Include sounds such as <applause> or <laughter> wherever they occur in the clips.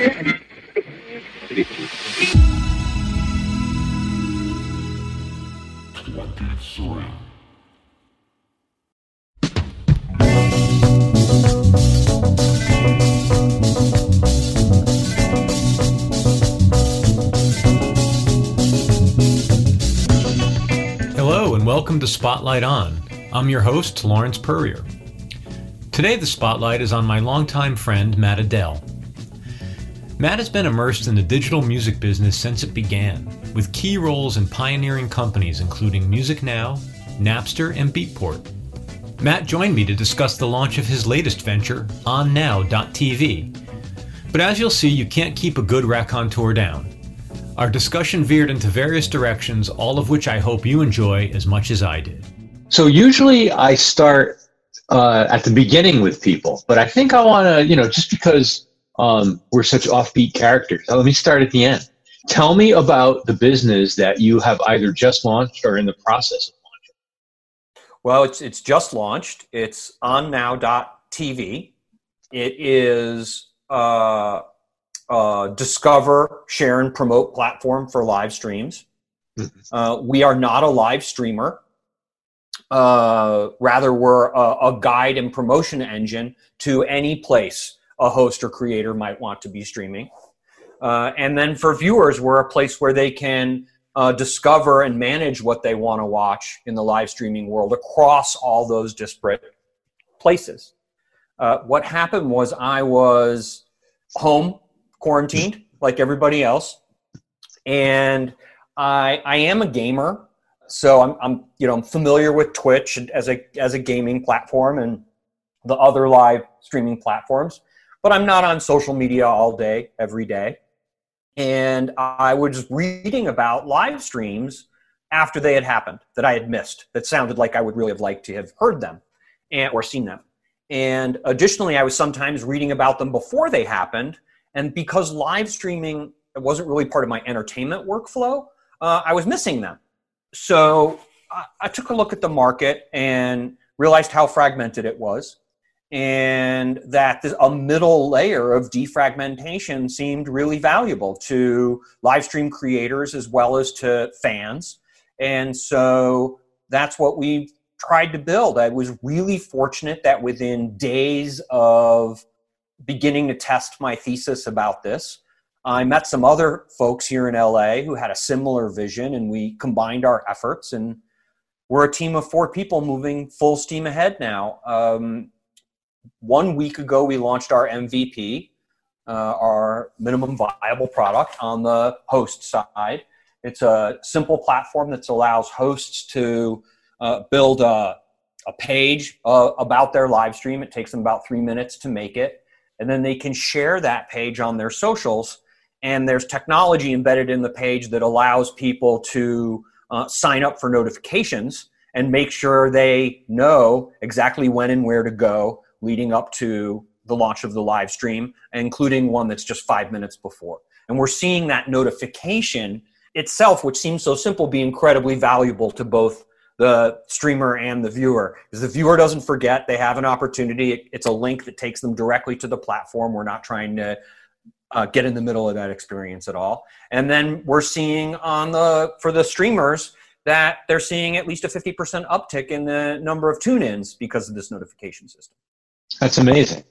Hello and welcome to Spotlight On. I'm your host, Lawrence Purrier. Today, the spotlight is on my longtime friend, Matt Adell. Matt has been immersed in the digital music business since it began, with key roles in pioneering companies including Music Now, Napster, and Beatport. Matt joined me to discuss the launch of his latest venture, OnNow.tv. But as you'll see, you can't keep a good raconteur down. Our discussion veered into various directions, all of which I hope you enjoy as much as I did. So usually I start uh, at the beginning with people, but I think I want to, you know, just because um, we're such offbeat characters, let me start at the end. Tell me about the business that you have either just launched or in the process of launching. Well, it's it's just launched. It's on now.tv. It is uh, uh, discover, share, and promote platform for live streams. Mm-hmm. Uh, we are not a live streamer. Uh, rather, we're a, a, guide and promotion engine to any place a host or creator might want to be streaming. Uh, and then for viewers, we're a place where they can uh, discover and manage what they want to watch in the live streaming world across all those disparate places. Uh, what happened was I was home quarantined like everybody else, and I I am a gamer, so I'm I'm you know I'm familiar with Twitch as a as a gaming platform and the other live streaming platforms, but I'm not on social media all day every day. And I was reading about live streams after they had happened that I had missed that sounded like I would really have liked to have heard them and, or seen them. And additionally, I was sometimes reading about them before they happened and because live streaming wasn't really part of my entertainment workflow, uh, I was missing them. So I, I took a look at the market and realized how fragmented it was and that a middle layer of defragmentation seemed really valuable to live stream creators as well as to fans. And so that's what we tried to build. I was really fortunate that within days of beginning to test my thesis about this. I met some other folks here in LA who had a similar vision, and we combined our efforts. And we're a team of four people moving full steam ahead now. Um, one week ago, we launched our MVP, uh, our minimum viable product on the host side. It's a simple platform that allows hosts to uh, build a, a page uh, about their live stream. It takes them about three minutes to make it and then they can share that page on their socials and there's technology embedded in the page that allows people to uh, sign up for notifications and make sure they know exactly when and where to go leading up to the launch of the live stream including one that's just five minutes before. And we're seeing that notification itself which seems so simple be incredibly valuable to both the streamer and the viewer. Because the viewer doesn't forget they have an opportunity. It's a link that takes them directly to the platform. We're not trying to uh, get in the middle of that experience at all. And then we're seeing on the for the streamers that they're seeing at least a 50% uptick in the number of tune-ins because of this notification system that's amazing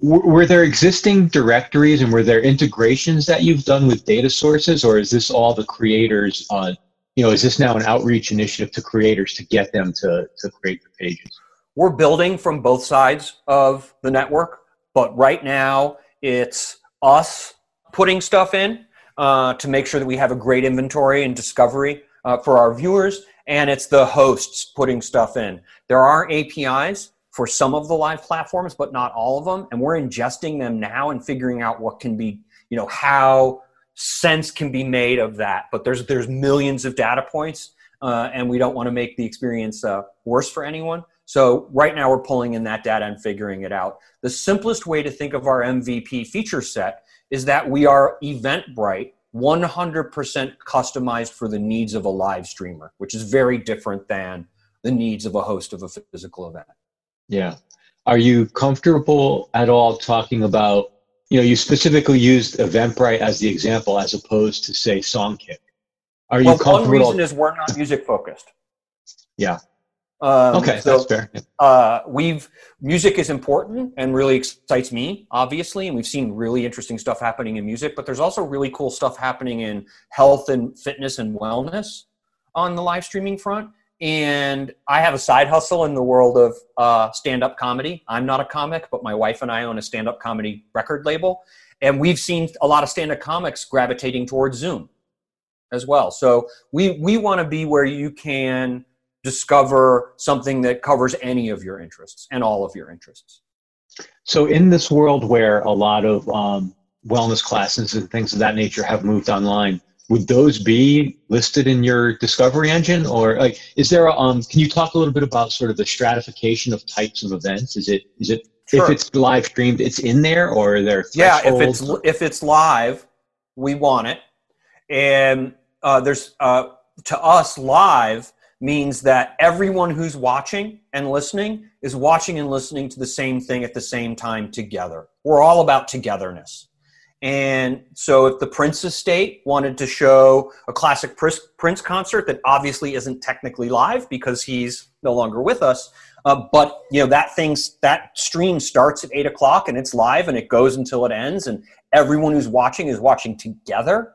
were there existing directories and were there integrations that you've done with data sources or is this all the creators uh, you know, is this now an outreach initiative to creators to get them to, to create the pages? We're building from both sides of the network, but right now it's us putting stuff in uh, to make sure that we have a great inventory and discovery uh, for our viewers, and it's the hosts putting stuff in. There are APIs for some of the live platforms, but not all of them, and we're ingesting them now and figuring out what can be, you know, how sense can be made of that. But there's there's millions of data points, uh, and we don't want to make the experience uh, worse for anyone. So right now we're pulling in that data and figuring it out. The simplest way to think of our MVP feature set is that we are Eventbrite 100% customized for the needs of a live streamer, which is very different than the needs of a host of a physical event. Yeah. Are you comfortable at all talking about you know, you specifically used Eventbrite as the example as opposed to say Songkick. Are well, you comfortable? one reason is we're not music focused. Yeah. Um, Okay, so, that's fair. uh, we've music is important and really excites me, obviously, and we've seen really interesting stuff happening in music. But there's also really cool stuff happening in health and fitness and wellness on the live streaming front. And I have a side hustle in the world of uh, stand up comedy. I'm not a comic, but my wife and I own a stand up comedy record label, and we've seen a lot of stand up comics gravitating towards Zoom as well. So we we want to be where you can discover something that covers any of your interests and all of your interests. So, in this world where a lot of um, wellness classes and things of that nature have moved online, would those be listed in your discovery engine, or like, is there? A, um, can you talk a little bit about sort of the stratification of types of events? Is it is it Sure. if it's live streamed, it's in there, or are there Yeah, if it's if it's live, we want it, and uh, there's uh, to us live means that everyone who's watching and listening is watching and listening to the same thing at the same time together. We're all about togetherness. And so, if the Prince estate wanted to show a classic Prince concert that obviously isn't technically live because he's no longer with us, uh, but you know that thing's that stream starts at eight o'clock and it's live and it goes until it ends, and everyone who's watching is watching together.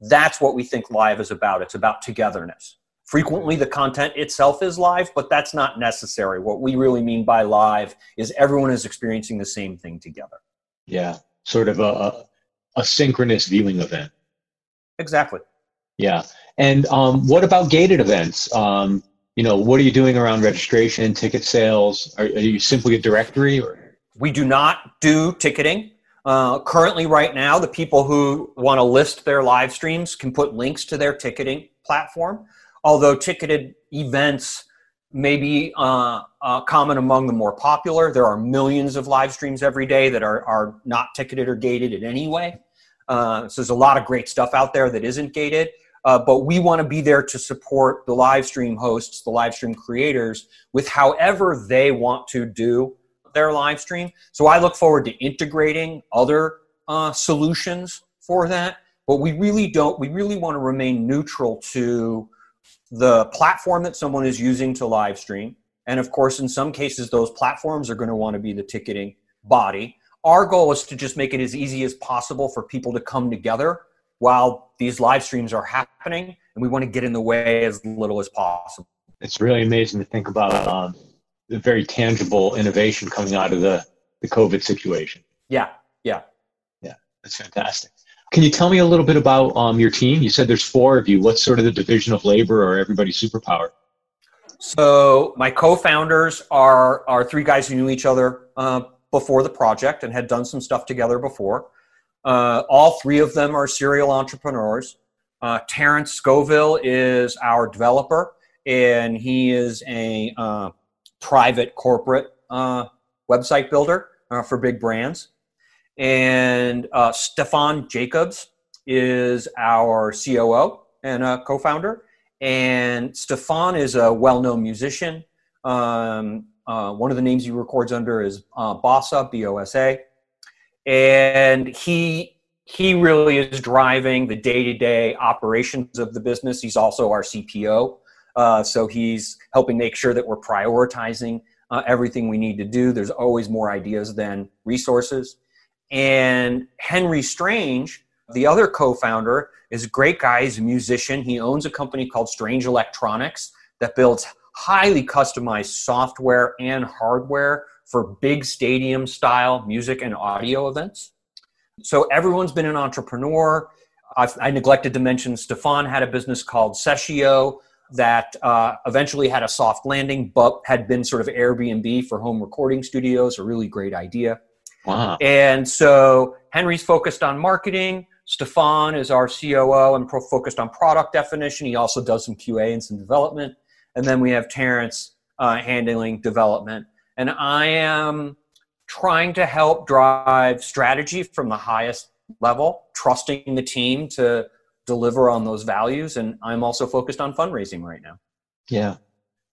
That's what we think live is about. It's about togetherness. Frequently, the content itself is live, but that's not necessary. What we really mean by live is everyone is experiencing the same thing together. yeah, sort of a, a synchronous viewing event. Exactly. Yeah. And um, what about gated events? Um, you know, what are you doing around registration, ticket sales? Are, are you simply a directory or? We do not do ticketing. Uh, currently, right now, the people who want to list their live streams can put links to their ticketing platform. Although ticketed events may be uh, uh, common among the more popular, there are millions of live streams every day that are, are not ticketed or gated in any way. Uh, so there's a lot of great stuff out there that isn't gated. Uh, but we want to be there to support the live stream hosts, the live stream creators, with however they want to do their live stream. So I look forward to integrating other uh, solutions for that. But we really don't, we really want to remain neutral to the platform that someone is using to live stream. And of course, in some cases, those platforms are going to want to be the ticketing body. Our goal is to just make it as easy as possible for people to come together while these live streams are happening. And we want to get in the way as little as possible. It's really amazing to think about um, the very tangible innovation coming out of the, the COVID situation. Yeah, yeah. Yeah, that's fantastic. Can you tell me a little bit about um, your team? You said there's four of you. What's sort of the division of labor or everybody's superpower? So my co-founders are are three guys who knew each other uh, before the project and had done some stuff together before. Uh, all three of them are serial entrepreneurs. Uh, Terrence Scoville is our developer, and he is a uh, private corporate uh, website builder uh, for big brands. And uh, Stefan Jacobs is our COO and a co-founder and Stefan is a well-known musician. Um, uh, one of the names he records under is uh, Bossa, B-O-S-A, and he he really is driving the day-to-day operations of the business. He's also our CPO, uh, so he's helping make sure that we're prioritizing uh, everything we need to do. There's always more ideas than resources. And Henry Strange, the other co-founder, is a great guy. He's a musician. He owns a company called Strange Electronics that builds highly customized software and hardware for big stadium style music and audio events. So everyone's been an entrepreneur. I, I neglected to mention Stefan had a business called Sessio that uh, eventually had a soft landing, but had been sort of Airbnb for home recording studios. A really great idea. Wow. And so Henry's focused on marketing. Stefan is our COO and pro- focused on product definition. He also does some QA and some development. And then we have Terrence uh, handling development. And I am trying to help drive strategy from the highest level, trusting the team to deliver on those values. And I'm also focused on fundraising right now. Yeah.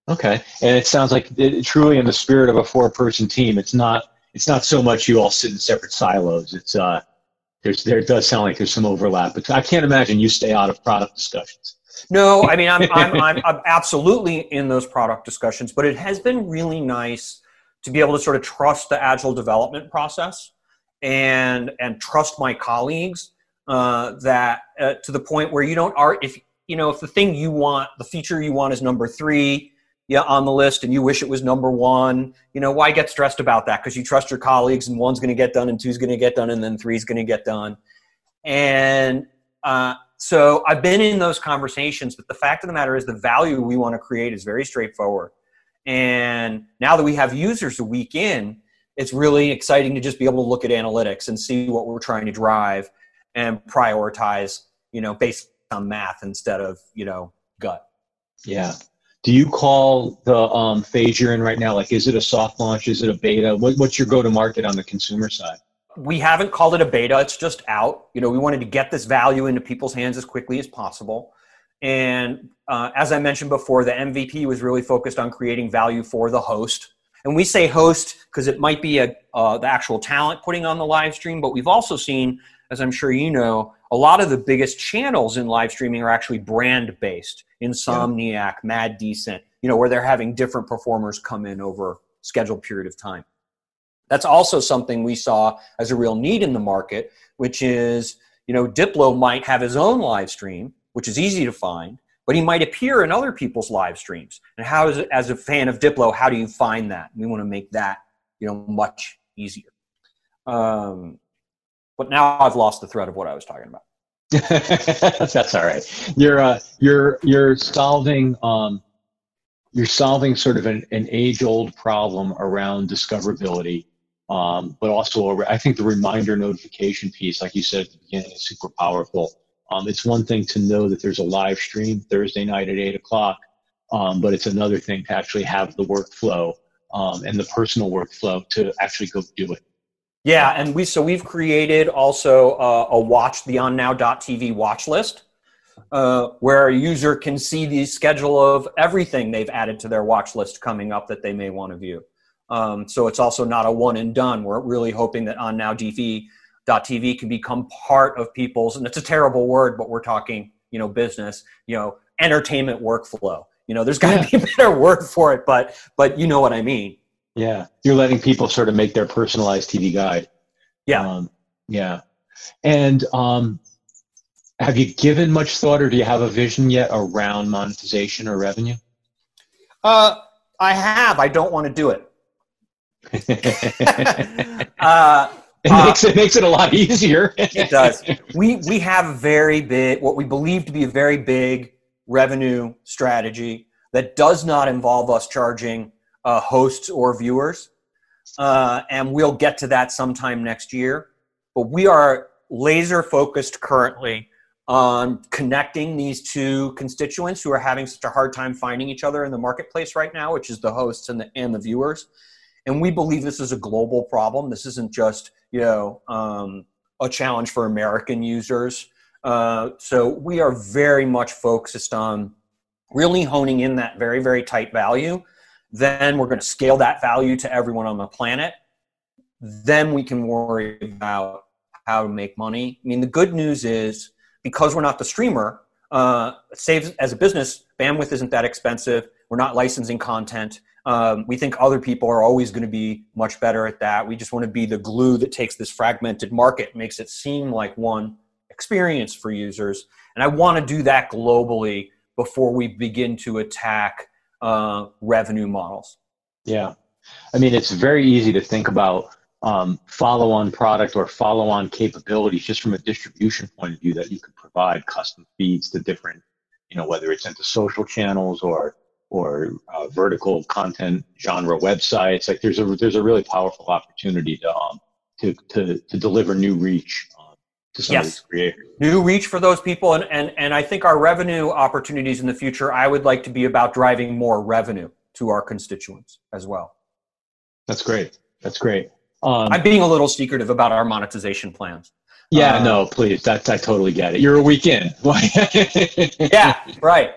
Okay. And it sounds like it, truly in the spirit of a four person team, it's not it's not so much you all sit in separate silos. It's uh, there's there does sound like there's some overlap, but I can't imagine you stay out of product discussions. No, I mean I'm, I'm, I'm, I'm absolutely in those product discussions, but it has been really nice to be able to sort of trust the agile development process and and trust my colleagues uh, that uh, to the point where you don't are if you know if the thing you want the feature you want is number three yeah on the list and you wish it was number one you know why get stressed about that? Because you trust your colleagues and one's going to get done and two's going to get done and then three's going to get done. And uh, so i've been in those conversations but the fact of the matter is the value we want to create is very straightforward. And now that we have users a week in it's really exciting to just be able to look at analytics and see what we're trying to drive and prioritize you know based on math instead of you know gut. Yeah do you call the um, phase you're in right now? Like is it a soft launch? Is it a beta? What, what's your go to market on the consumer side? We haven't called it a beta. It's just out. You know we wanted to get this value into people's hands as quickly as possible. And uh, as i mentioned before the mvp was really focused on creating value for the host. And we say host because it might be a, uh, the actual talent putting on the live stream but we've also seen as I'm sure you know, a lot of the biggest channels in live streaming are actually brand based. Insomniac, yeah. Mad Decent, you know, where they're having different performers come in over scheduled period of time. That's also something we saw as a real need in the market, which is, you know, Diplo might have his own live stream, which is easy to find, but he might appear in other people's live streams. And how is it, as a fan of Diplo, how do you find that? We want to make that, you know, much easier. Um, but now I've lost the thread of what I was talking about. <laughs> That's all right. You're uh, you're you're solving um, you're solving sort of an, an age old problem around discoverability, um, but also I think the reminder notification piece, like you said at the beginning, is super powerful. Um, it's one thing to know that there's a live stream Thursday night at eight o'clock, um, but it's another thing to actually have the workflow um, and the personal workflow to actually go do it. Yeah, and we so we've created also uh, a watch the on now.tv watch list uh, where a user can see the schedule of everything they've added to their watch list coming up that they may want to view. Um, so it's also not a one and done. We're really hoping that on now.tv can become part of people's and it's a terrible word, but we're talking you know business, you know entertainment workflow. You know, there's got to yeah. be a <laughs> better word for it, but but you know what I mean. Yeah, you're letting people sort of make their personalized TV guide. Yeah, um, yeah. And um, have you given much thought, or do you have a vision yet around monetization or revenue? Uh, I have. I don't want to do it. <laughs> <laughs> uh, it makes it makes it a lot easier. it does. <laughs> We we have a very big, what we believe to be a very big revenue strategy that does not involve us charging uh, hosts or viewers. Uh, and we'll get to that sometime next year. But we are laser focused currently on connecting these two constituents who are having such a hard time finding each other in the marketplace right now, which is the hosts and the, and the viewers. And we believe this is a global problem. This isn't just you know um, a challenge for American users. Uh, so we are very much focused on really honing in that very very tight value then we're going to scale that value to everyone on the planet. Then we can worry about how to make money. I mean, the good news is because we're not the streamer, uh, saves as a business, bandwidth isn't that expensive. We're not licensing content. Um, we think other people are always going to be much better at that. We just want to be the glue that takes this fragmented market, makes it seem like one experience for users. And I want to do that globally before we begin to attack uh, revenue models. Yeah. I mean, it's very easy to think about um, follow on product or follow on capabilities just from a distribution point of view that you could provide custom feeds to different, you know, whether it's into social channels or or uh, vertical content genre websites. Like there's a there's a really powerful opportunity to um, to, to to deliver new reach to some yes. of these creators. New reach for those people, and, and and I think our revenue opportunities in the future. I would like to be about driving more revenue to our constituents as well. That's great. That's great. Um, I'm being a little secretive about our monetization plans. Yeah, uh, no, please. That's I totally get it. You're a weekend. <laughs> yeah, right.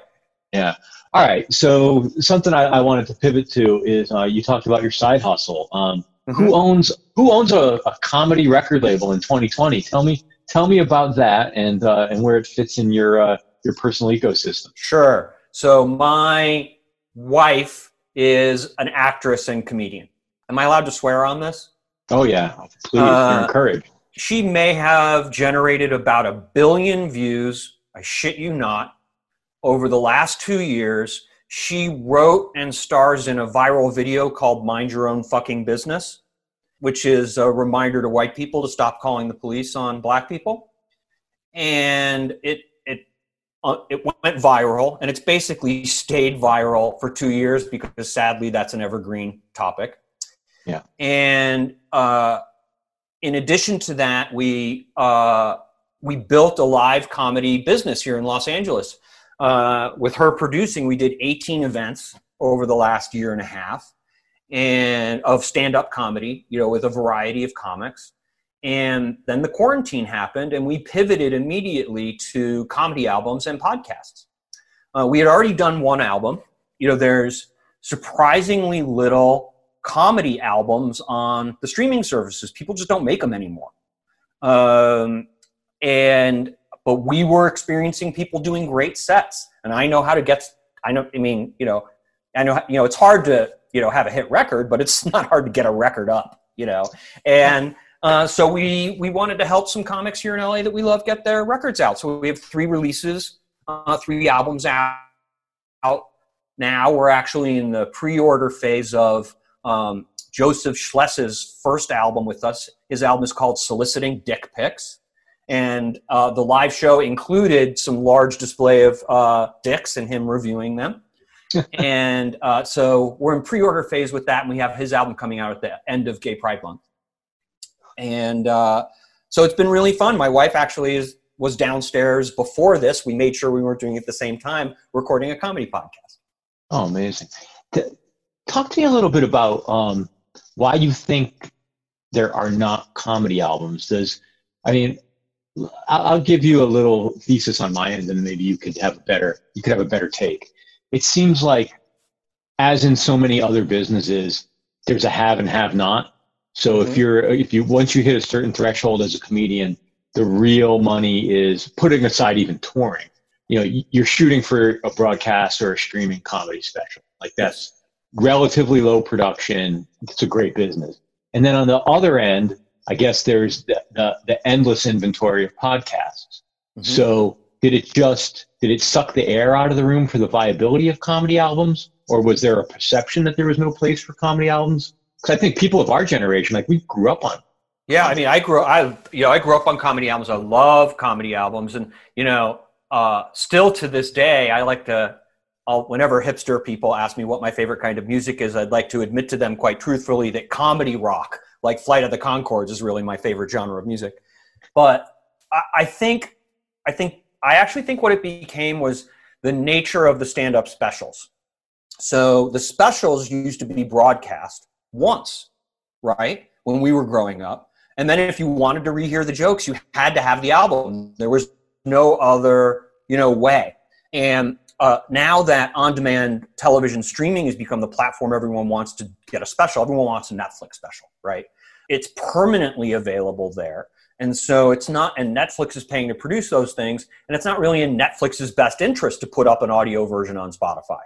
Yeah. All right. So something I, I wanted to pivot to is uh, you talked about your side hustle. Um, Mm-hmm. Who owns who owns a, a, comedy record label in 2020? Tell me tell me about that and uh, and where it fits in your uh, your personal ecosystem. Sure. So my wife is an actress and comedian. Am I allowed to swear on this? Oh yeah, please. Uh, you're encouraged. She may have generated about a billion views. I shit you not. Over the last two years, she wrote and stars in a viral video called "Mind Your Own Fucking Business," which is a reminder to white people to stop calling the police on black people. And it uh, it went viral and it's basically stayed viral for two years because sadly that's an evergreen topic. Yeah. And uh, in addition to that we uh, we built a live comedy business here in los angeles. Uh, with her producing we did 18 events over the last year and a half and of stand-up comedy you know with a variety of comics and then the quarantine happened, and we pivoted immediately to comedy albums and podcasts. Uh, we had already done one album. You know, there's surprisingly little comedy albums on the streaming services. People just don't make them anymore. Um, and but we were experiencing people doing great sets, and I know how to get. I know. I mean, you know, I know. You know, it's hard to you know have a hit record, but it's <laughs> not hard to get a record up. You know, and uh, so we we wanted to help some comics here in LA that we love get their records out. So we have three releases, uh, three albums out, out now. We're actually in the pre-order phase of um, Joseph Schless's first album with us. His album is called Soliciting Dick Pics. And uh, the live show included some large display of uh, dicks and him reviewing them. And uh, so we're in pre-order phase with that, and we have his album coming out at the end of Gay Pride Month and uh, so it's been really fun. My wife actually is was downstairs before this. We made sure we weren't doing it at the same time, recording a comedy podcast. Oh, amazing! Talk to me a little bit about um, why you think there are not comedy albums. Does I mean, I'll give you a little thesis on my end, and maybe you could have a better you could have a better take. It seems like, as in so many other businesses, there's a have and have not so mm-hmm. if you're if you once you hit a certain threshold as a comedian, the real money is putting aside even touring. You know, you're shooting for a broadcast or a streaming comedy special. Like that's relatively low production. It's a great business. And then on the other end, I guess there's the, the, the endless inventory of podcasts. Mm-hmm. So did it just did it suck the air out of the room for the viability of comedy albums, or was there a perception that there was no place for comedy albums? because I think people of our generation, like we grew up on. Yeah, I mean, I grew, I you know, I grew up on comedy albums. I love comedy albums, and you know, uh, still to this day, I like to. I'll, whenever hipster people ask me what my favorite kind of music is, I'd like to admit to them quite truthfully that comedy rock, like Flight of the Conchords, is really my favorite genre of music. But I, I think, I think, I actually think what it became was the nature of the stand-up specials. So the specials used to be broadcast once, right? When we were growing up. And then if you wanted to rehear the jokes, you had to have the album. There was no other, you know, way. And uh, now that on-demand television streaming has become the platform everyone wants to get a special, everyone wants a Netflix special, right? It's permanently available there. And so it's not, and Netflix is paying to produce those things, and it's not really in Netflix's best interest to put up an audio version on Spotify.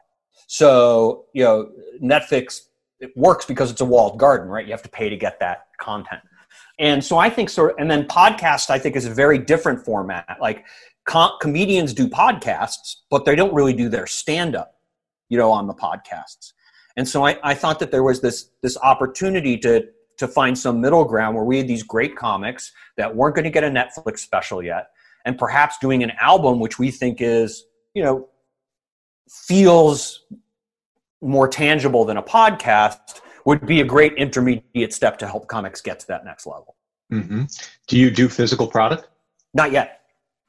So, you know, Netflix it works because it's a walled garden, right? You have to pay to get that content. And so I think sort of, and then podcast, I think is a very different format. Like com- comedians do podcasts, but they don't really do their stand up, you know, on the podcasts. And so I, I thought that there was this, this opportunity to, to find some middle ground where we had these great comics that weren't going to get a Netflix special yet. And perhaps doing an album, which we think is, you know, feels more tangible than a podcast would be a great intermediate step to help comics get to that next level. Mm-hmm. Do you do physical product? Not yet.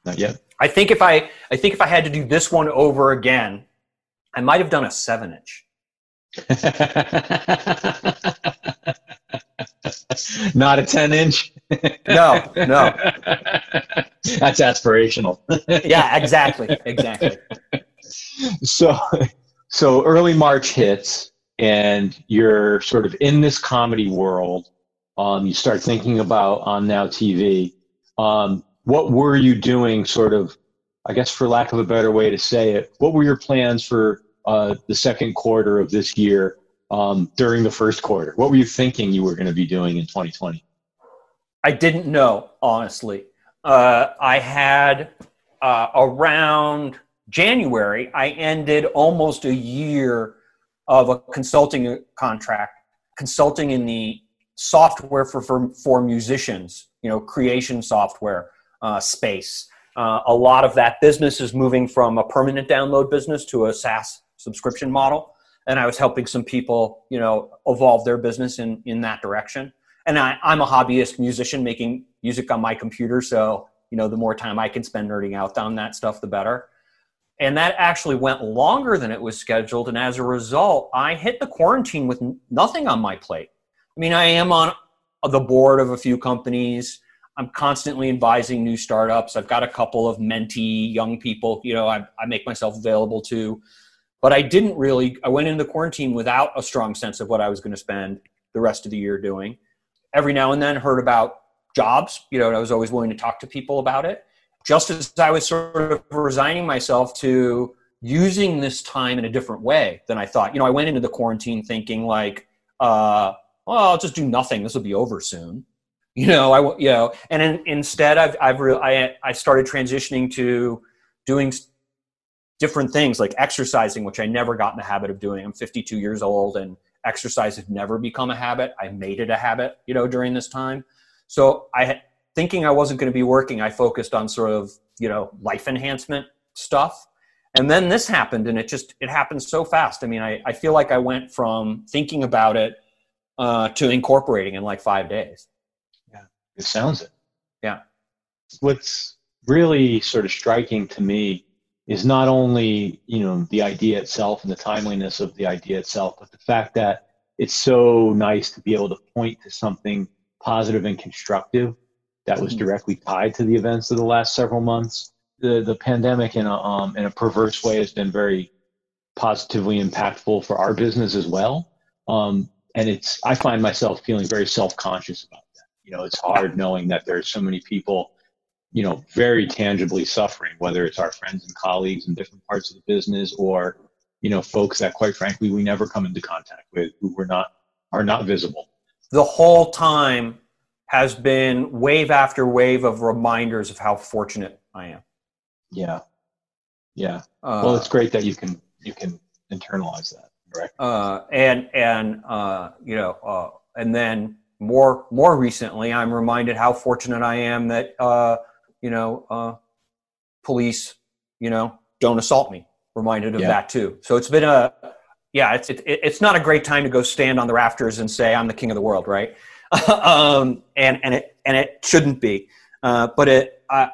Not yet. I think if I, I think if I had to do this one over again, I might have done a seven inch. <laughs> Not a 10 inch? no, no. <laughs> That's aspirational. <laughs> yeah, exactly. Exactly. So, so early March hits, and you're sort of in this comedy world. Um, you start thinking about on now TV. Um, what were you doing, sort of? I guess, for lack of a better way to say it, what were your plans for uh, the second quarter of this year um, during the first quarter? What were you thinking you were going to be doing in 2020? I didn't know, honestly. Uh, I had uh, around January, I ended almost a year of a consulting contract, consulting in the software for, for, for musicians, you know, creation software uh, space. Uh, a lot of that business is moving from a permanent download business to a SaaS subscription model. And I was helping some people, you know, evolve their business in, in that direction. And I, I'm a hobbyist musician making music on my computer. So, you know, the more time I can spend nerding out on that stuff, the better. And that actually went longer than it was scheduled. And as a result, I hit the quarantine with nothing on my plate. I mean, I am on the board of a few companies. I'm constantly advising new startups. I've got a couple of mentee young people, you know, I, I make myself available to. But I didn't really, I went into the quarantine without a strong sense of what I was going to spend the rest of the year doing. Every now and then heard about jobs, you know, and I was always willing to talk to people about it just as I was sort of resigning myself to using this time in a different way than I thought. You know, I went into the quarantine thinking like, uh, well, I'll just do nothing. This will be over soon. You know, I you know, and in, instead, I've I've re- I I started transitioning to doing different things like exercising, which I never got in the habit of doing. I'm 52 years old, and exercise has never become a habit. I made it a habit, you know, during this time. So I thinking I wasn't going to be working, I focused on sort of, you know, life enhancement stuff. And then this happened and it just, it happened so fast. I mean, I, I feel like I went from thinking about it uh, to incorporating in like five days. Yeah, it sounds it. Yeah. What's really sort of striking to me is not only, you know, the idea itself and the timeliness of the idea itself, but the fact that it's so nice to be able to point to something positive and constructive that was mm-hmm. directly tied to the events of the last several months. The the pandemic in a um, in a perverse way has been very positively impactful for our business as well. Um, and it's I find myself feeling very self conscious about that. You know, it's hard knowing that there's so many people, you know, very tangibly suffering, whether it's our friends and colleagues in different parts of the business or you know folks that quite frankly we never come into contact with who were not are not visible the whole time has been wave after wave of reminders of how fortunate I am. Yeah. Yeah. Uh, well, it's great that you can you can internalize that, right? Uh, and and uh, you know, uh, and then more more recently, I'm reminded how fortunate I am that uh, you know uh, police, you know, don't assault me. Reminded of yeah. that too. So it's been a yeah, it's it, it's not a great time to go stand on the rafters and say I'm the king of the world, right? <laughs> um, and and it and it shouldn't be. Uh, but it, I,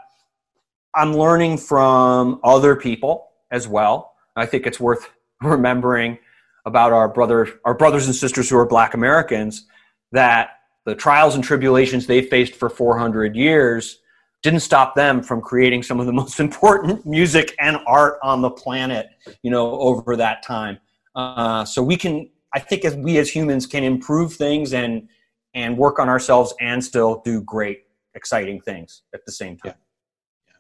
I'm learning from other people as well. I think it's worth <laughs> remembering about our brother, our brothers and sisters who are Black Americans, that the trials and tribulations they faced for 400 years didn't stop them from creating some of the <laughs> most important music and art on the planet. You know, over that time. Uh, so we can, I think, as we as humans can improve things and and work on ourselves and still do great, exciting things at the same time. Yeah.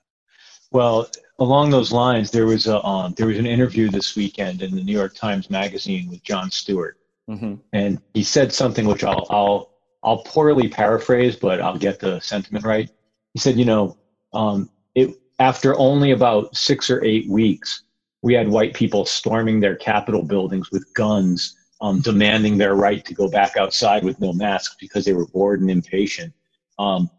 Well, along those lines, there was a um, there was an interview this weekend in the New York Times Magazine with Jon Stewart, mm-hmm. and he said something which I'll I'll I'll poorly paraphrase, but I'll get the sentiment right. He said, you know, um, it after only about six or eight weeks, we had white people storming their Capitol buildings with guns um, demanding their right to go back outside with no masks because they were bored and impatient. Um,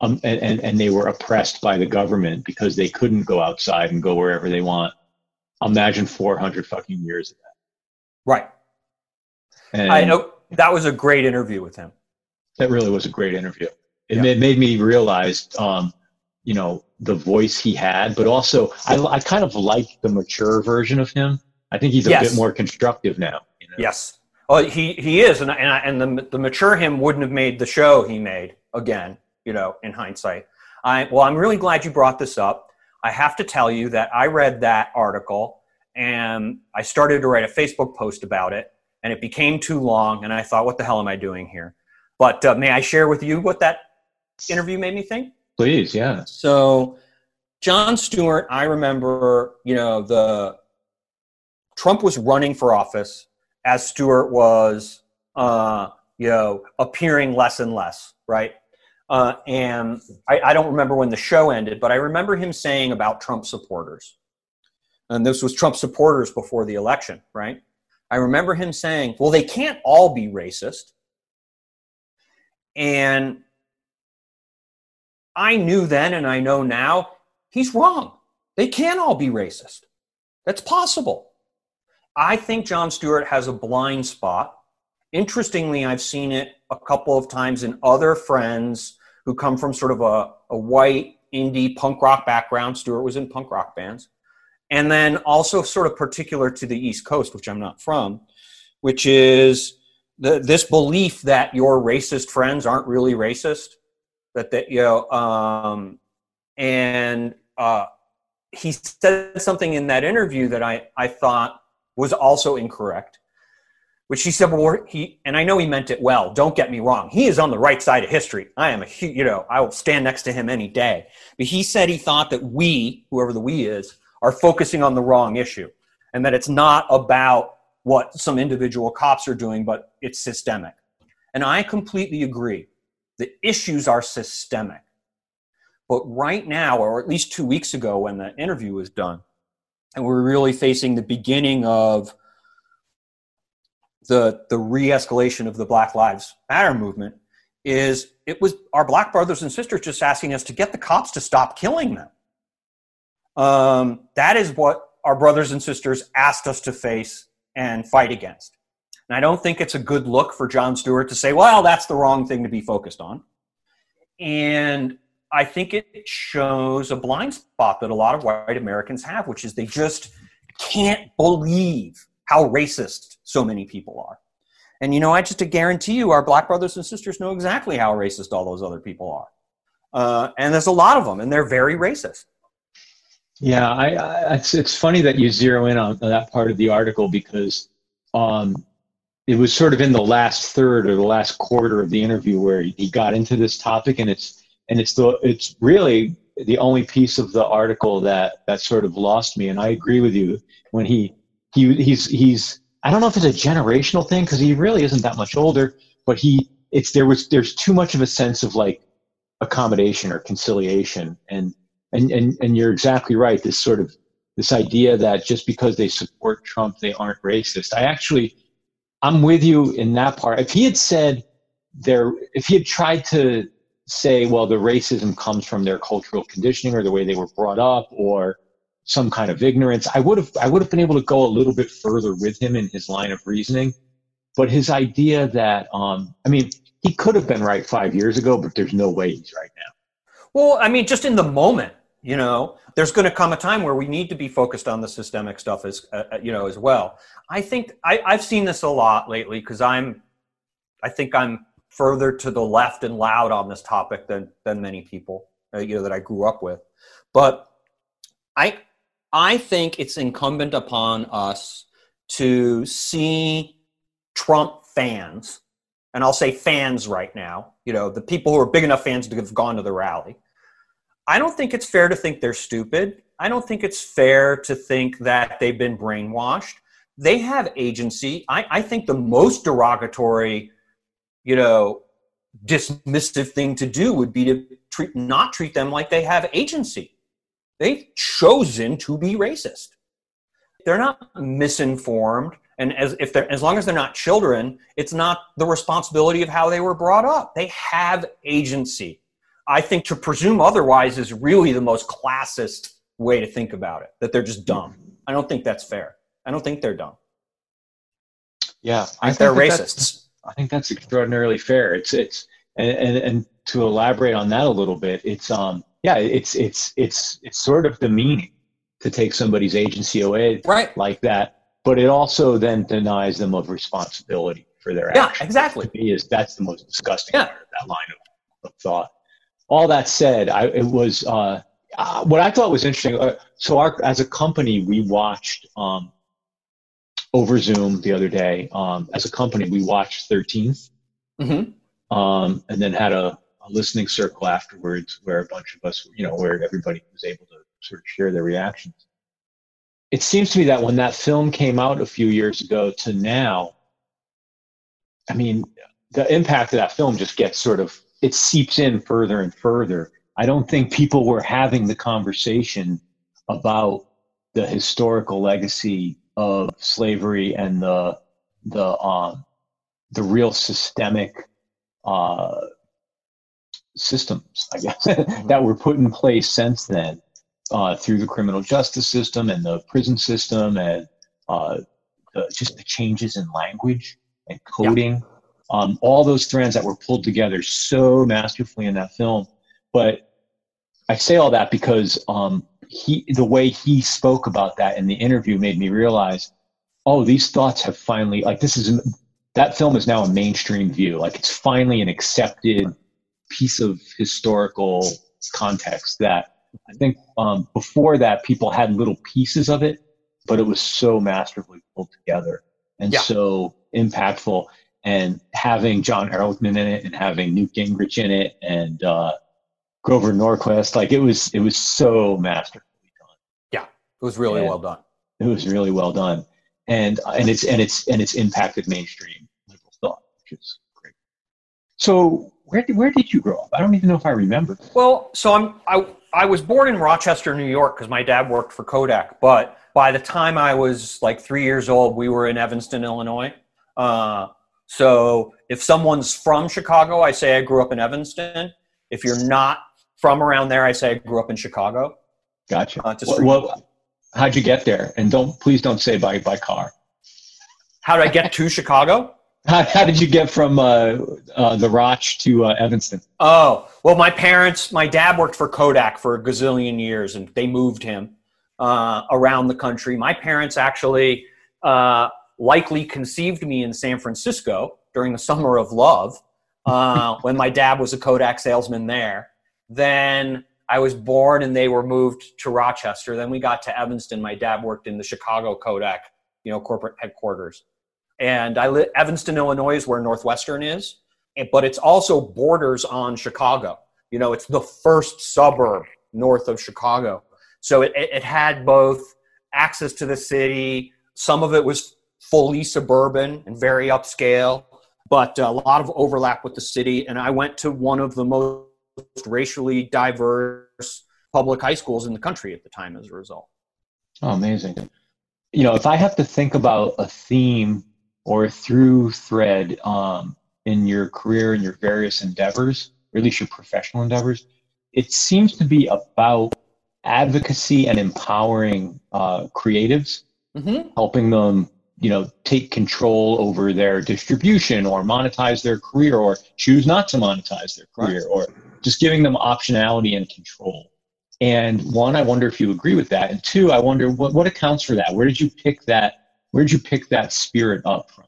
um, and, and, and, they were oppressed by the government because they couldn't go outside and go wherever they want. Imagine 400 fucking years of that. Right. And I know that was a great interview with him. That really was a great interview. It yeah. made, made me realize, um, you know, the voice he had, but also I, I kind of like the mature version of him. I think he's a yes. bit more constructive now. Yes. Well, he, he is, and, and, and the, the mature him wouldn't have made the show he made again, you know, in hindsight. I, well, I'm really glad you brought this up. I have to tell you that I read that article and I started to write a Facebook post about it. and it became too long. And I thought, what the hell am I doing here? But uh, may I share with you what that interview made me think? Please, yeah. So, Jon Stewart, I remember, you know, the Trump was running for office as Stewart was, uh, you know, appearing less and less, right? Uh, and I, I, don't remember when the show ended, but I remember him saying about Trump supporters. And this was Trump supporters before the election, right? I remember him saying, well, they can't all be racist. And I knew then and I know now he's wrong. They can all be racist. That's possible. I think Jon Stewart has a blind spot. Interestingly, I've seen it a couple of times in other friends who come from sort of a, a white indie punk rock background. Stewart was in punk rock bands. And then also sort of particular to the East Coast, which I'm not from, which is the, this belief that your racist friends aren't really racist. That, that you know, um, and uh, he said something in that interview that I, I thought was also incorrect which he said, well, he, and I know he meant it well. Don't get me wrong. He is on the right side of history. I am a, you know, I will stand next to him any day. But he said he thought that we, whoever the we is, are focusing on the wrong issue and that it's not about what some individual cops are doing, but it's systemic. And I completely agree. The issues are systemic. But right now, or at least two weeks ago when the interview was done, and we're really facing the beginning of the the re-escalation of the Black Lives Matter movement is it was our black brothers and sisters just asking us to get the cops to stop killing them. Um, that is what our brothers and sisters asked us to face and fight against. And I don't think it's a good look for Jon Stewart to say, well, that's the wrong thing to be focused on. And I think it shows a blind spot that a lot of white Americans have, which is they just can't believe how racist so many people are. And you know, I just to guarantee you, our black brothers and sisters know exactly how racist all those other people are. Uh, and there's a lot of them, and they're very racist. Yeah, I, I, it's it's funny that you zero in on that part of the article because um, it was sort of in the last third or the last quarter of the interview where he got into this topic, and it's and it's the it's really the only piece of the article that that sort of lost me. And I agree with you when he he he's he's I don't know if it's a generational thing because he really isn't that much older, but he it's there was there's too much of a sense of like accommodation or conciliation and and and and you're exactly right this sort of this idea that just because they support Trump they aren't racist. I actually I'm with you in that part. If he had said there if he had tried to say well the racism comes from their cultural conditioning or the way they were brought up or some kind of ignorance. I would have I would have been able to go a little bit further with him in his line of reasoning. But his idea that um, I mean, he could have been right five years ago, but there's no way he's right now. Well, I mean, just in the moment, you know, there's going to come a time where we need to be focused on the systemic stuff as uh, uh you know as well. I think I, I've seen this a lot lately because I'm, I think I'm further to the left and loud on this topic than than many people uh, you know that I grew up with, but I I think it's incumbent upon us to see Trump fans, and I'll say fans right now, you know, the people who are big enough fans to have gone to the rally. I don't think it's fair to think they're stupid. I don't think it's fair to think that they've been brainwashed. They have agency. I, I think the most derogatory, you know, dismissive thing to do would be to treat not treat them like they have agency They've chosen to be racist. They're not misinformed. And as, if they're, as long as they're not children, it's not the responsibility of how they were brought up. They have agency. I think to presume otherwise is really the most classist way to think about it, that they're just dumb. I don't think that's fair. I don't think they're dumb. Yeah, I, think they're racists. I think that's extraordinarily fair. It's it's and, and, and to elaborate on that a little bit, it's um yeah, it's it's it's it's sort of demeaning to take somebody's agency away right. like that, but it also then denies them of responsibility for their yeah, actions. Yeah, exactly. To me, is that's the most disgusting yeah. part of that line of, of thought. All that said, I it was uh, uh, what I thought was interesting. Uh, so, our as a company, we watched um, over Zoom the other day. Um, as a company, we watched 13th, Mm-hmm. um, and then had a, a listening circle afterwards where a bunch of us, you know, where everybody was able to sort of share their reactions. It seems to me that when that film came out a few years ago to now, I mean, the impact of that film just gets sort of it seeps in further and further. I don't think people were having the conversation about the historical legacy of slavery and the the um, the real systemic uh, systems, I guess, <laughs> that were put in place since then uh, through the criminal justice system and the prison system and uh, the, just the changes in language and coding. Um, all those threads that were pulled together so masterfully in that film. But I say all that because um, he, the way he spoke about that in the interview made me realize, oh, these thoughts have finally, like, this is that film is now a mainstream view. Like, it's finally an accepted piece of historical context that I think um, before that people had little pieces of it, but it was so masterfully pulled together and Yeah. so impactful. And having John Ehrlichman in it and having Newt Gingrich in it and uh, Grover Norquist, like it was, it was so masterfully done. Yeah, it was really Yeah. well done. It was really well done, and and it's and it's and it's impacted mainstream liberal thought, which is great. So where did where did you grow up? I don't even know if I remember. Well, so I'm I I was born in Rochester, New York, because my dad worked for Kodak. But by the time I was like three years old, we were in Evanston, Illinois. Uh, so if someone's from Chicago, I say I grew up in Evanston. If you're not from around there, I say I grew up in Chicago. Gotcha. Uh, for- what- how'd you get there? And don't please don't say by by car. How did I get to Chicago? <laughs> How, how did you get from uh, uh, the Roch to uh, Evanston? Oh, well, my parents, my dad worked for Kodak for a gazillion years and they moved him uh, around the country. My parents actually uh, likely conceived me in San Francisco during the summer of love uh, <laughs> when my dad was a Kodak salesman there. Then I was born and they were moved to Rochester. Then we got to Evanston. My dad worked in the Chicago Kodak, you know, corporate headquarters. And I li- Evanston, Illinois is where Northwestern is but it's also borders on Chicago. You know, it's the first suburb north of Chicago. So it it had both access to the city, some of it was fully suburban and very upscale, but a lot of overlap with the city. And I went to one of the most racially diverse public high schools in the country at the time as a result. Oh, amazing. You know, if I have to think about a theme or a through thread um, in your career and your various endeavors, or at least your professional endeavors, it seems to be about advocacy and empowering uh, creatives, Mm-hmm. helping them, you know, take control over their distribution or monetize their career or choose not to monetize their career or just giving them optionality and control. And one, I wonder if you agree with that. And two, I wonder what, what accounts for that? Where did you pick that? Where did you pick that spirit up from?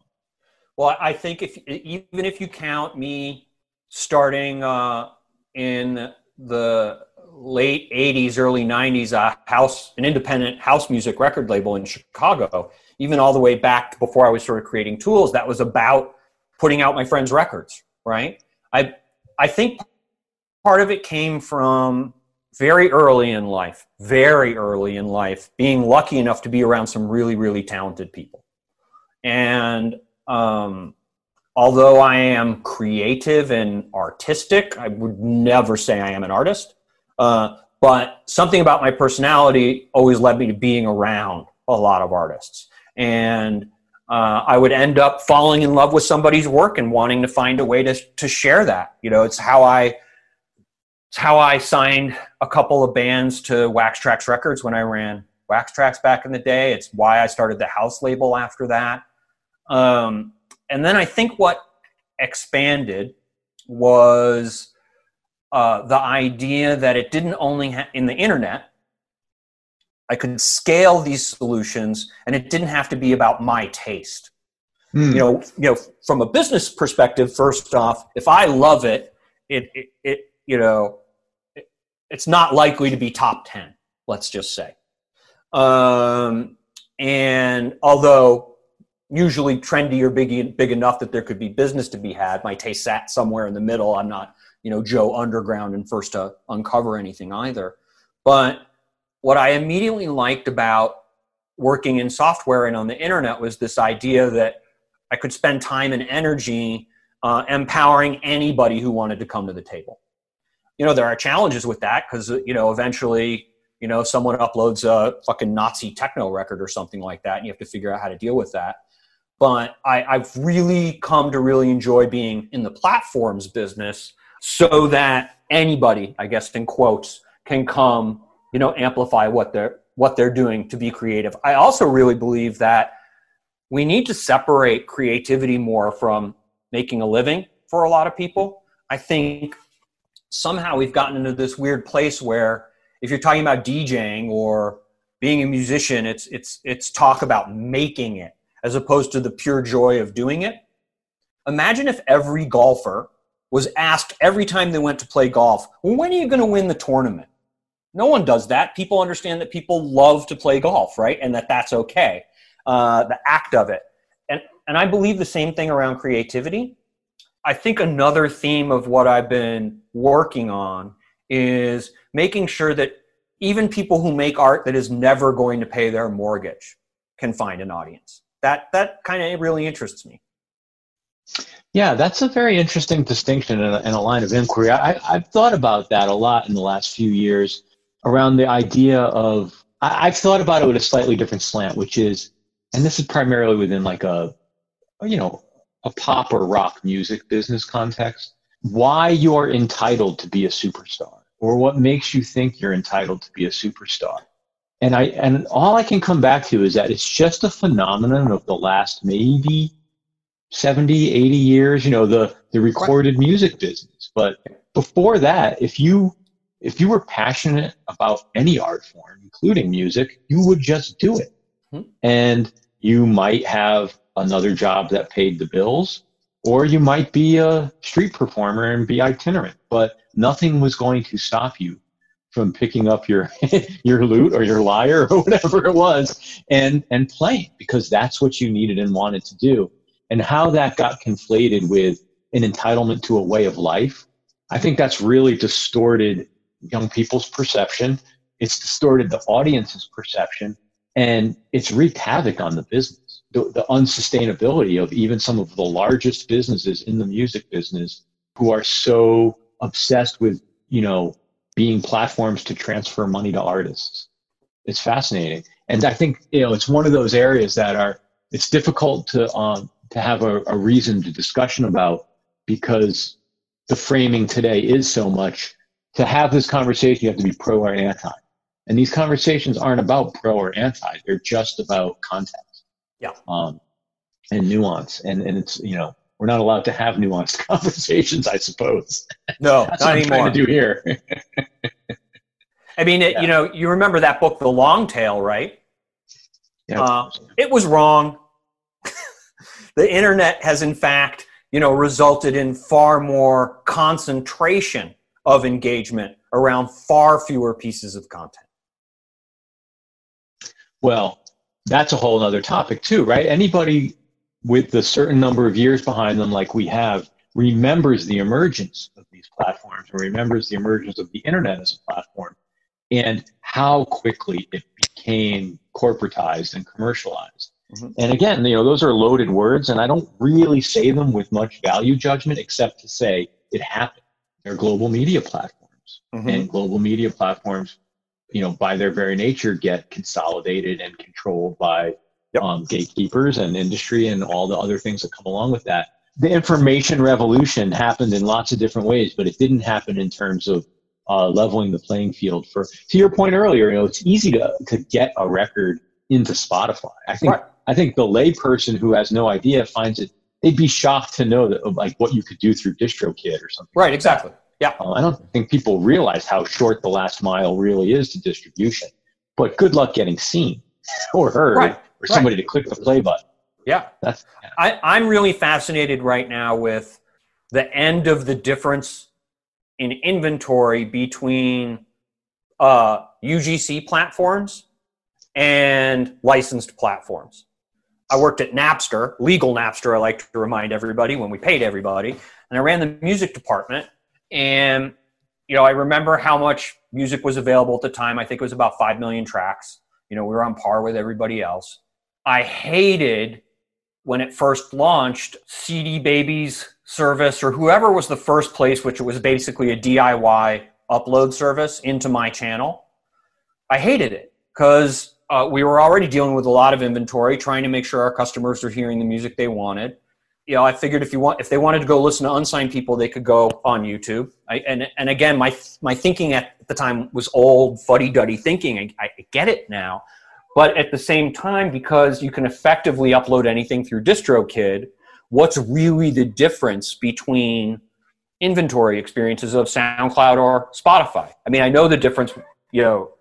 Well, I think if even if you count me starting uh, in the late '80s, early '90s, a house, an independent house music record label in Chicago, even all the way back before I was sort of creating tools, that was about putting out my friends' records. Right? I I think part of it came from very early in life, very early in life, being lucky enough to be around some really, really talented people, and um, although I am creative and artistic, I would never say I am an artist. Uh, but something about my personality always led me to being around a lot of artists. And uh, I would end up falling in love with somebody's work and wanting to find a way to, to share that. You know, it's how I it's how I signed a couple of bands to Wax Trax Records when I ran Wax Trax back in the day. It's why I started the house label after that. Um, and then I think what expanded was uh, the idea that it didn't only ha- in the internet. I could scale these solutions, and it didn't have to be about my taste. Hmm. You know, you know, from a business perspective, first off, if I love it, it, it, it you know, it, it's not likely to be top ten. Let's just say. Um, and although usually trendy or big big enough that there could be business to be had. My taste sat somewhere in the middle. I'm not you know Joe Underground and first to uncover anything either. But what I immediately liked about working in software and on the internet was this idea that I could spend time and energy uh, empowering anybody who wanted to come to the table. You know, there are challenges with that because, you know, eventually, you know, someone uploads a fucking Nazi techno record or something like that, and you have to figure out how to deal with that. But I, I've really come to really enjoy being in the platforms business so that anybody, I guess in quotes, can come, you know, amplify what they're what they're doing to be creative. I also really believe that we need to separate creativity more from making a living for a lot of people. I think somehow we've gotten into this weird place where if you're talking about DJing or being a musician, it's it's it's talk about making it as opposed to the pure joy of doing it. Imagine if every golfer was asked every time they went to play golf, well, when are you going to win the tournament? No one does that. People understand that people love to play golf, right? And that that's okay. Uh, the act of it. And, and I believe the same thing around creativity. I think another theme of what I've been working on is making sure that even people who make art that is never going to pay their mortgage can find an audience. That that kind of really interests me. Yeah, that's a very interesting distinction and a, line of inquiry. I, have thought about that a lot in the last few years around the idea of I, I've thought about it with a slightly different slant, which is, and this is primarily within like a, you know, a pop or rock music business context, why you're entitled to be a superstar or what makes you think you're entitled to be a superstar. And I and all I can come back to is that it's just a phenomenon of the last maybe 70, 80 years, you know, the the recorded music business. But before that, if you if you were passionate about any art form, including music, you would just do it. Mm-hmm. And you might have another job that paid the bills, or you might be a street performer and be itinerant, but nothing was going to stop you from picking up your <laughs> your lute or your lyre or <laughs> whatever it was and and playing because that's what you needed and wanted to do. And how that got conflated with an entitlement to a way of life, I think that's really distorted young people's perception. It's distorted the audience's perception, and it's wreaked havoc on the business. The, the unsustainability of even some of the largest businesses in the music business who are so obsessed with, you know, being platforms to transfer money to artists. It's fascinating, and I think you know it's one of those areas that are it's difficult to um, to have a, a reasoned discussion about because the framing today is so much to have this conversation, you have to be pro or anti. And these conversations aren't about pro or anti. They're just about context. Yeah. Um, and nuance. And, and it's, you know, we're not allowed to have nuanced <laughs> conversations, I suppose. No, That's not what I'm trying to do here. I mean, it, Yeah. you know, you remember that book, The Long Tail, right? yeah. Uh, it was wrong. <laughs> the internet has, in fact, you know, resulted in far more concentration of engagement around far fewer pieces of content. Well, that's a whole other topic too, right? Anybody with a certain number of years behind them, like we have, remembers the emergence of these platforms and remembers the emergence of the internet as a platform and how quickly it became corporatized and commercialized. Mhm. And again, you know, those are loaded words, and I don't really say them with much value judgment, except to say it happened. They're global media platforms and global media platforms you know by their very nature get consolidated and controlled by Yep. um, gatekeepers and industry and all the other things that come along with that the information revolution happened in lots of different ways but it didn't happen in terms of uh, leveling the playing field for to your point earlier you know it's easy to, to get a record into spotify i think Right. i think the layperson who has no idea finds it they'd be shocked to know that like what you could do through distrokid or something Right, exactly. uh, I don't think people realize how short the last mile really is to distribution. But good luck getting seen <laughs> or heard Right, or somebody to click the play button. Yeah. That's I, I'm really fascinated right now with the end of the difference in inventory between uh, UGC platforms and licensed platforms. I worked at Napster, legal Napster. I like to remind everybody when we paid everybody, and I ran the music department. And you know, I remember how much music was available at the time. I think it was about five million tracks. You know, we were on par with everybody else. I hated when it first launched CD Baby's service or whoever was the first place, which was basically a DIY upload service into my channel. I hated it because uh, we were already dealing with a lot of inventory, trying to make sure our customers were hearing the music they wanted. You know, I figured if you want, if they wanted to go listen to unsigned people, they could go on YouTube. I, and and again, my my thinking at the time was old fuddy duddy thinking. I, I get it now, but at the same time, because you can effectively upload anything through DistroKid, what's really the difference between inventory experiences of SoundCloud or Spotify? I mean, I know the difference, you know,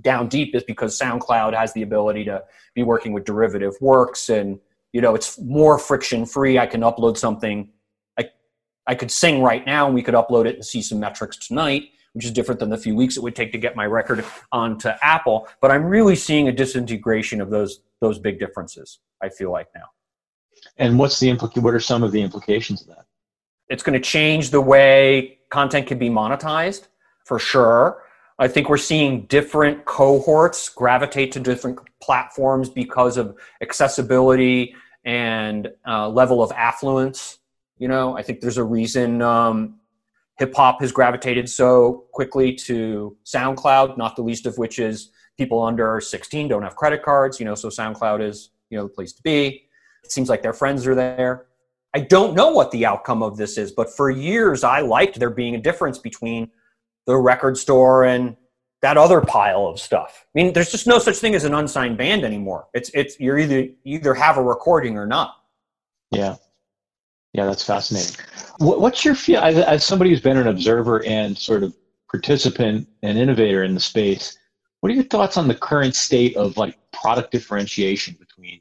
down deep is because SoundCloud has the ability to be working with derivative works and, you know, it's more friction free. I can upload something. I, I could sing right now and we could upload it and see some metrics tonight which is different than the few weeks it would take to get my record onto Apple. But I'm really seeing a disintegration of those those big differences. I feel like now. And what's the implica- What are some of the implications of that? It's going to change the way content can be monetized for sure. I think we're seeing different cohorts gravitate to different platforms because of accessibility and uh, level of affluence. You know, I think there's a reason um, hip hop has gravitated so quickly to SoundCloud, not the least of which is people under 16 don't have credit cards, you know, so SoundCloud is, you know, the place to be. It seems like their friends are there. I don't know what the outcome of this is, but for years I liked there being a difference between the record store and that other pile of stuff. I mean, there's just no such thing as an unsigned band anymore. It's it's you're either you either have a recording or not. Yeah. Yeah, that's fascinating. What's your feel as, as somebody who's been an observer and sort of participant and innovator in the space? What are your thoughts on the current state of like product differentiation between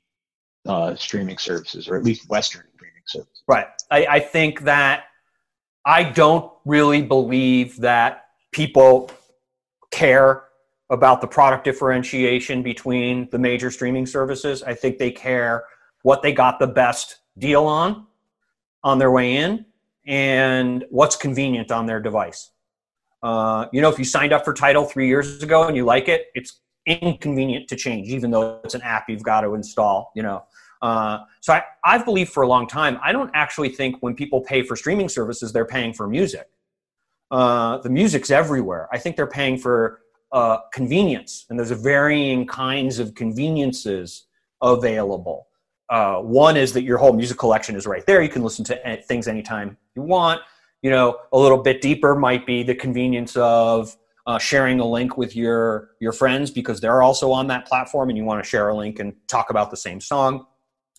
uh, streaming services, or at least Western streaming services? Right. I, I think that I don't really believe that people care about the product differentiation between the major streaming services. I think they care what they got the best deal on on their way in and what's convenient on their device. Uh, you know, if you signed up for Tidal three years ago and you like it, it's inconvenient to change, even though it's an app you've got to install. You know, uh, so I, I've believed for a long time. I don't actually think when people pay for streaming services, they're paying for music. Uh, the music's everywhere. I think they're paying for uh, convenience, and there's a varying kinds of conveniences available. Uh, one is that your whole music collection is right there. You can listen to things anytime you want. You know, a little bit deeper might be the convenience of uh, sharing a link with your your friends because they're also on that platform, and you want to share a link and talk about the same song.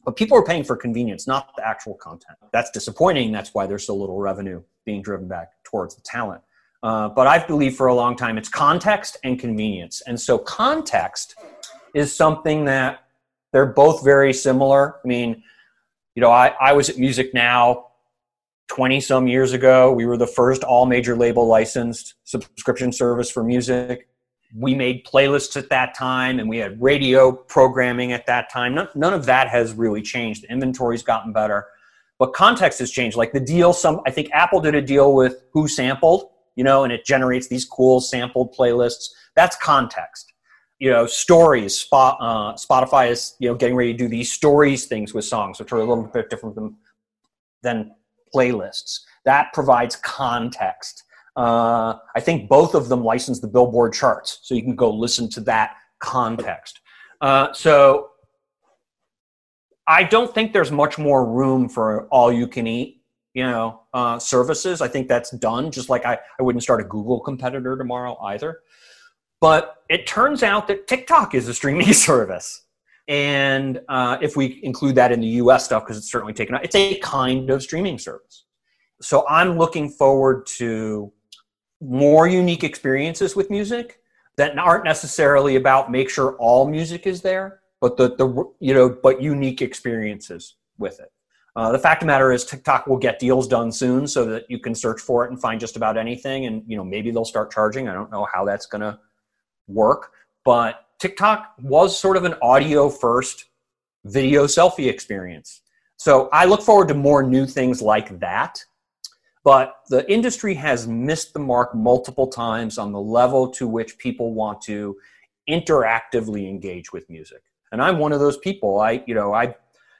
But people are paying for convenience, not the actual content. That's disappointing. That's why there's so little revenue being driven back towards the talent. Uh, but I've believed for a long time it's context and convenience. And so context is something that they're both very similar. I mean, you know, I, I was at Music Now 20 some years ago. We were the first all major label licensed subscription service for music. We made playlists at that time and we had radio programming at that time. None, none of that has really changed. The inventory's gotten better, but context has changed. Like the deal, some I think Apple did a deal with WhoSampled, you know, and it generates these cool sampled playlists. That's context you know stories spot uh, spotify is you know getting ready to do these stories things with songs which are a little bit different than, than playlists that provides context uh, i think both of them license the billboard charts so you can go listen to that context uh, so i don't think there's much more room for all you can eat you know uh, services i think that's done just like I, I wouldn't start a google competitor tomorrow either but it turns out that TikTok is a streaming <laughs> service. And uh, if we include that in the US stuff, because it's certainly taken out, it's a kind of streaming service. So I'm looking forward to more unique experiences with music that aren't necessarily about make sure all music is there, but the, the you know, but unique experiences with it. Uh, the fact of the matter is TikTok will get deals done soon so that you can search for it and find just about anything. And, you know, maybe they'll start charging. I don't know how that's going to work, but TikTok was sort of an audio first video selfie experience. So I look forward to more new things like that. But the industry has missed the mark multiple times on the level to which people want to interactively engage with music. And I'm one of those people. I, you know, I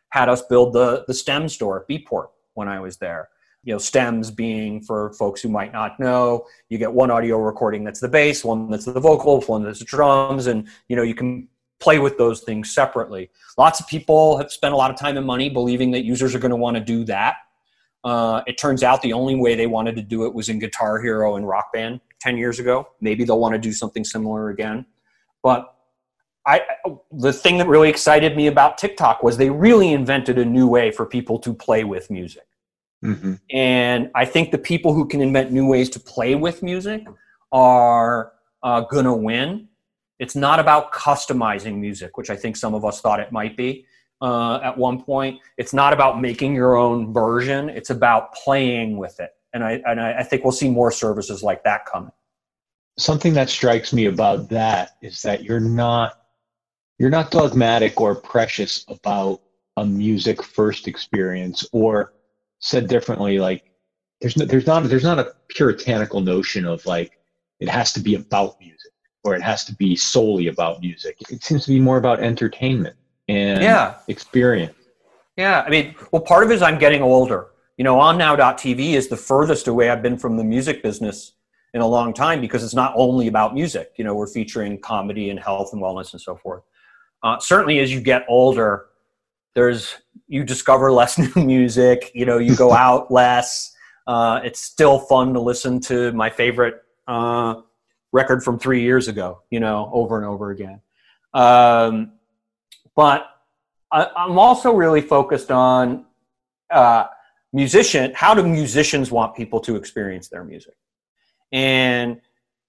had us build the the STEM store at Beatport when I was there. You know, stems being for folks who might not know, you get one audio recording that's the bass, one that's the vocals, one that's the drums, and you know you can play with those things separately. Lots of people have spent a lot of time and money believing that users are going to want to do that. Uh, it turns out the only way they wanted to do it was in Guitar Hero and Rock Band 10 years ago. Maybe they'll want to do something similar again. But I, the thing that really excited me about TikTok was they really invented a new way for people to play with music. Mm-hmm. And I think the people who can invent new ways to play with music are uh, going to win. It's not about customizing music, which I think some of us thought it might be uh, at one point. It's not about making your own version. It's about playing with it. And I, and I think we'll see more services like that coming. Something that strikes me about that is that you're not you're not dogmatic or precious about a music first experience or said differently like there's no, there's not there's not a puritanical notion of like it has to be about music or it has to be solely about music it seems to be more about entertainment and yeah. experience yeah i mean well part of it is i'm getting older you know on now.tv is the furthest away i've been from the music business in a long time because it's not only about music you know we're featuring comedy and health and wellness and so forth uh, certainly, as you get older, there's you discover less <laughs> new music. You know, you go <laughs> out less. Uh, it's still fun to listen to my favorite uh, record from three years ago. You know, over and over again. Um, but I, am also really focused on uh, musician. How do musicians want people to experience their music? And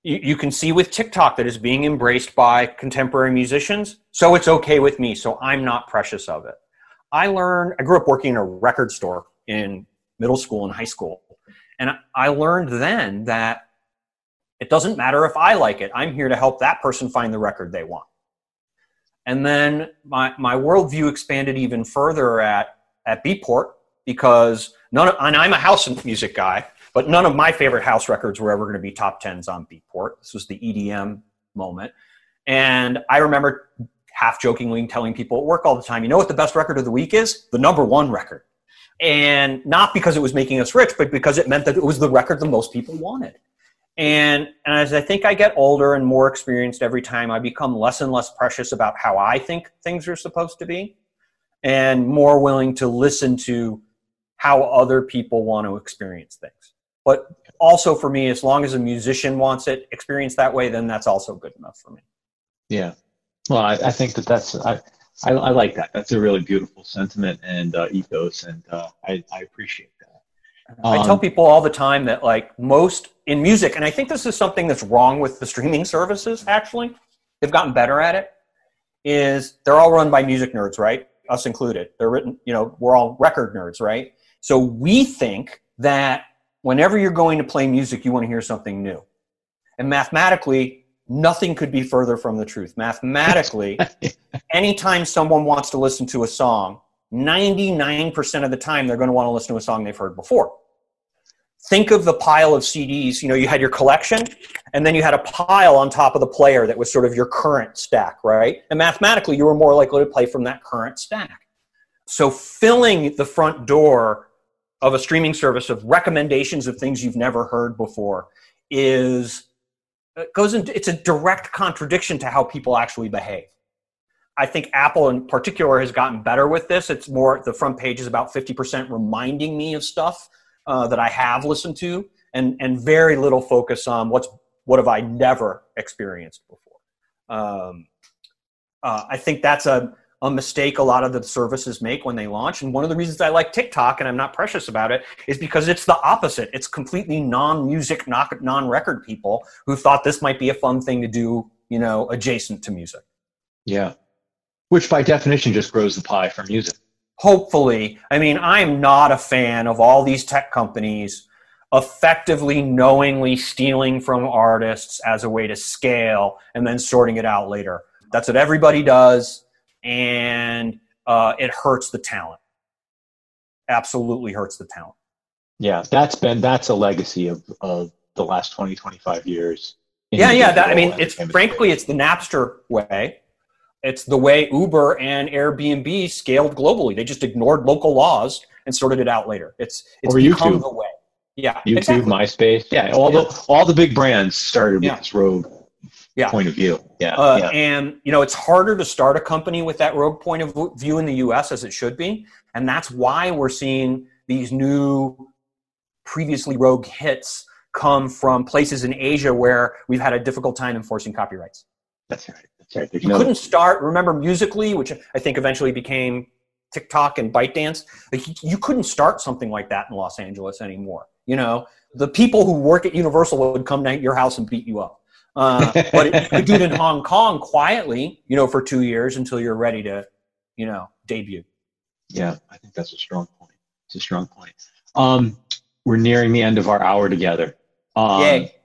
you, you can see with TikTok that is being embraced by contemporary musicians. So it's okay with me. So I'm not precious of it. I learned, I grew up working in a record store in middle school and high school. And I learned then that it doesn't matter if I like it. I'm here to help that person find the record they want. And then my, my worldview expanded even further at, at Beatport because none of, and I'm a house music guy. But none of my favorite house records were ever going to be top tens on Beatport. This was the EDM moment. And I remember half jokingly telling people at work all the time, you know what the best record of the week is? The number one record. And not because it was making us rich, but because it meant that it was the record that most people wanted. And, and as I think I get older and more experienced every time, I become less and less precious about how I think things are supposed to be and more willing to listen to how other people want to experience things. But also for me, as long as a musician wants it experienced that way, then that's also good enough for me. Yeah. Well, I, I think that that's, I, I, I, like that. That's a really beautiful sentiment and uh, ethos, and uh, I, I appreciate that. Um, I tell people all the time that, like, most in music, and I think this is something that's wrong with the streaming services, actually, they've gotten better at it, is they're all run by music nerds, right? Us included. They're written, you know, we're all record nerds, right? So we think that whenever you're going to play music, you want to hear something new. And mathematically, nothing could be further from the truth. Mathematically, <laughs> anytime someone wants to listen to a song, 99% of the time they're going to want to listen to a song they've heard before. Think of the pile of CDs. You know, you had your collection, and then you had a pile on top of the player that was sort of your current stack, right? And mathematically, you were more likely to play from that current stack. So, filling the front door of a streaming service of recommendations of things you've never heard before is it goes into it's a direct contradiction to how people actually behave. I think Apple in particular has gotten better with this. It's more the front page is about 50% reminding me of stuff uh, that I have listened to and and very little focus on what's what have I never experienced before. Um, uh, I think that's a a mistake a lot of the services make when they launch. And one of the reasons I like TikTok and I'm not precious about it is because it's the opposite. It's completely non-music, non-record people who thought this might be a fun thing to do, you know, adjacent to music. Yeah. Which by definition just grows the pie for music. Hopefully. I mean, I'm not a fan of all these tech companies effectively knowingly stealing from artists as a way to scale and then sorting it out later. That's what everybody does and uh, it hurts the talent. Absolutely hurts the talent. Yeah, that's been that's a legacy of, of the last 20, 25 years. Yeah, yeah. That, I mean, it's frankly, it's the Napster way. It's the way Uber and Airbnb scaled globally. They just ignored local laws and sorted it out later. It's it's or become YouTube. the way. Yeah, YouTube, exactly. MySpace. Yeah, all Yeah. the all the big brands started Yeah. with this rogue Yeah. point of view. Yeah, Uh, yeah. And you know, it's harder to start a company with that rogue point of view in the U.S. as it should be, and that's why we're seeing these new, previously rogue hits come from places in Asia where we've had a difficult time enforcing copyrights. That's right. Right. You no couldn't start. Remember Musical.ly, which I think eventually became TikTok and ByteDance. Like you- you couldn't start something like that in Los Angeles anymore. You know, the people who work at Universal would come to your house and beat you up. Uh, but you could do it in Hong Kong quietly, you know, for two years until you're ready to, you know, debut. Yeah, I think that's a strong point. It's a strong point. Um, we're nearing the end of our hour together. Um, Yay.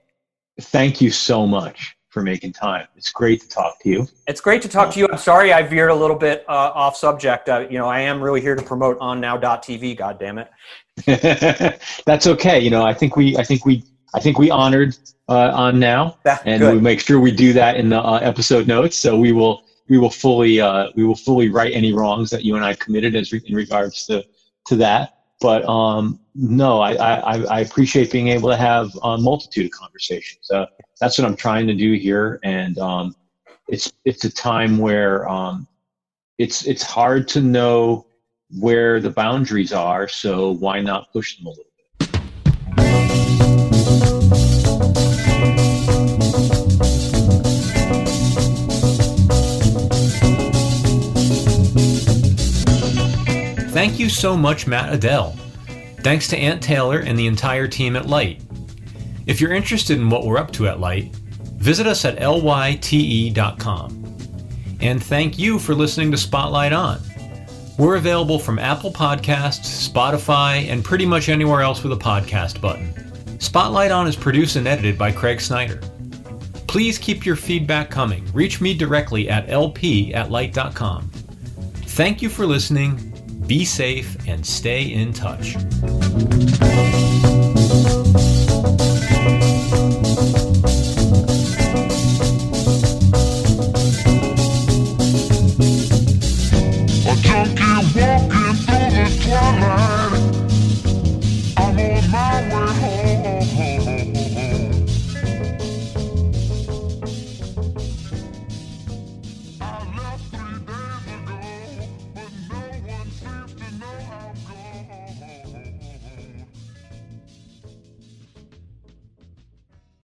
Thank you so much for making time. It's great to talk to you. It's great to talk to you. I'm sorry I veered a little bit uh, off subject. Uh, you know, I am really here to promote on now.tv. God damn it. <laughs> that's okay. You know, I think we, I think we, I think we honored uh, on now, That- and good. we make sure we do that in the uh, episode notes. So we will, we will fully, uh, we will fully right any wrongs that you and I committed as re- in regards to to that. But um, no, I, I, I appreciate being able to have a multitude of conversations. Uh, that's what I'm trying to do here, and um, it's it's a time where um, it's it's hard to know where the boundaries are. So why not push them a little Thank you so much, Matt Adell. Thanks to Aunt Taylor and the entire team at Lyte. If you're interested in what we're up to at Lyte, visit us at lyte.com. And thank you for listening to Spotlight On. We're available from Apple Podcasts, Spotify, and pretty much anywhere else with a podcast button. Spotlight On is produced and edited by Craig Snyder. Please keep your feedback coming. Reach me directly at lp at. Thank you for listening. Be safe and stay in touch. walking through the twilight. I'm on my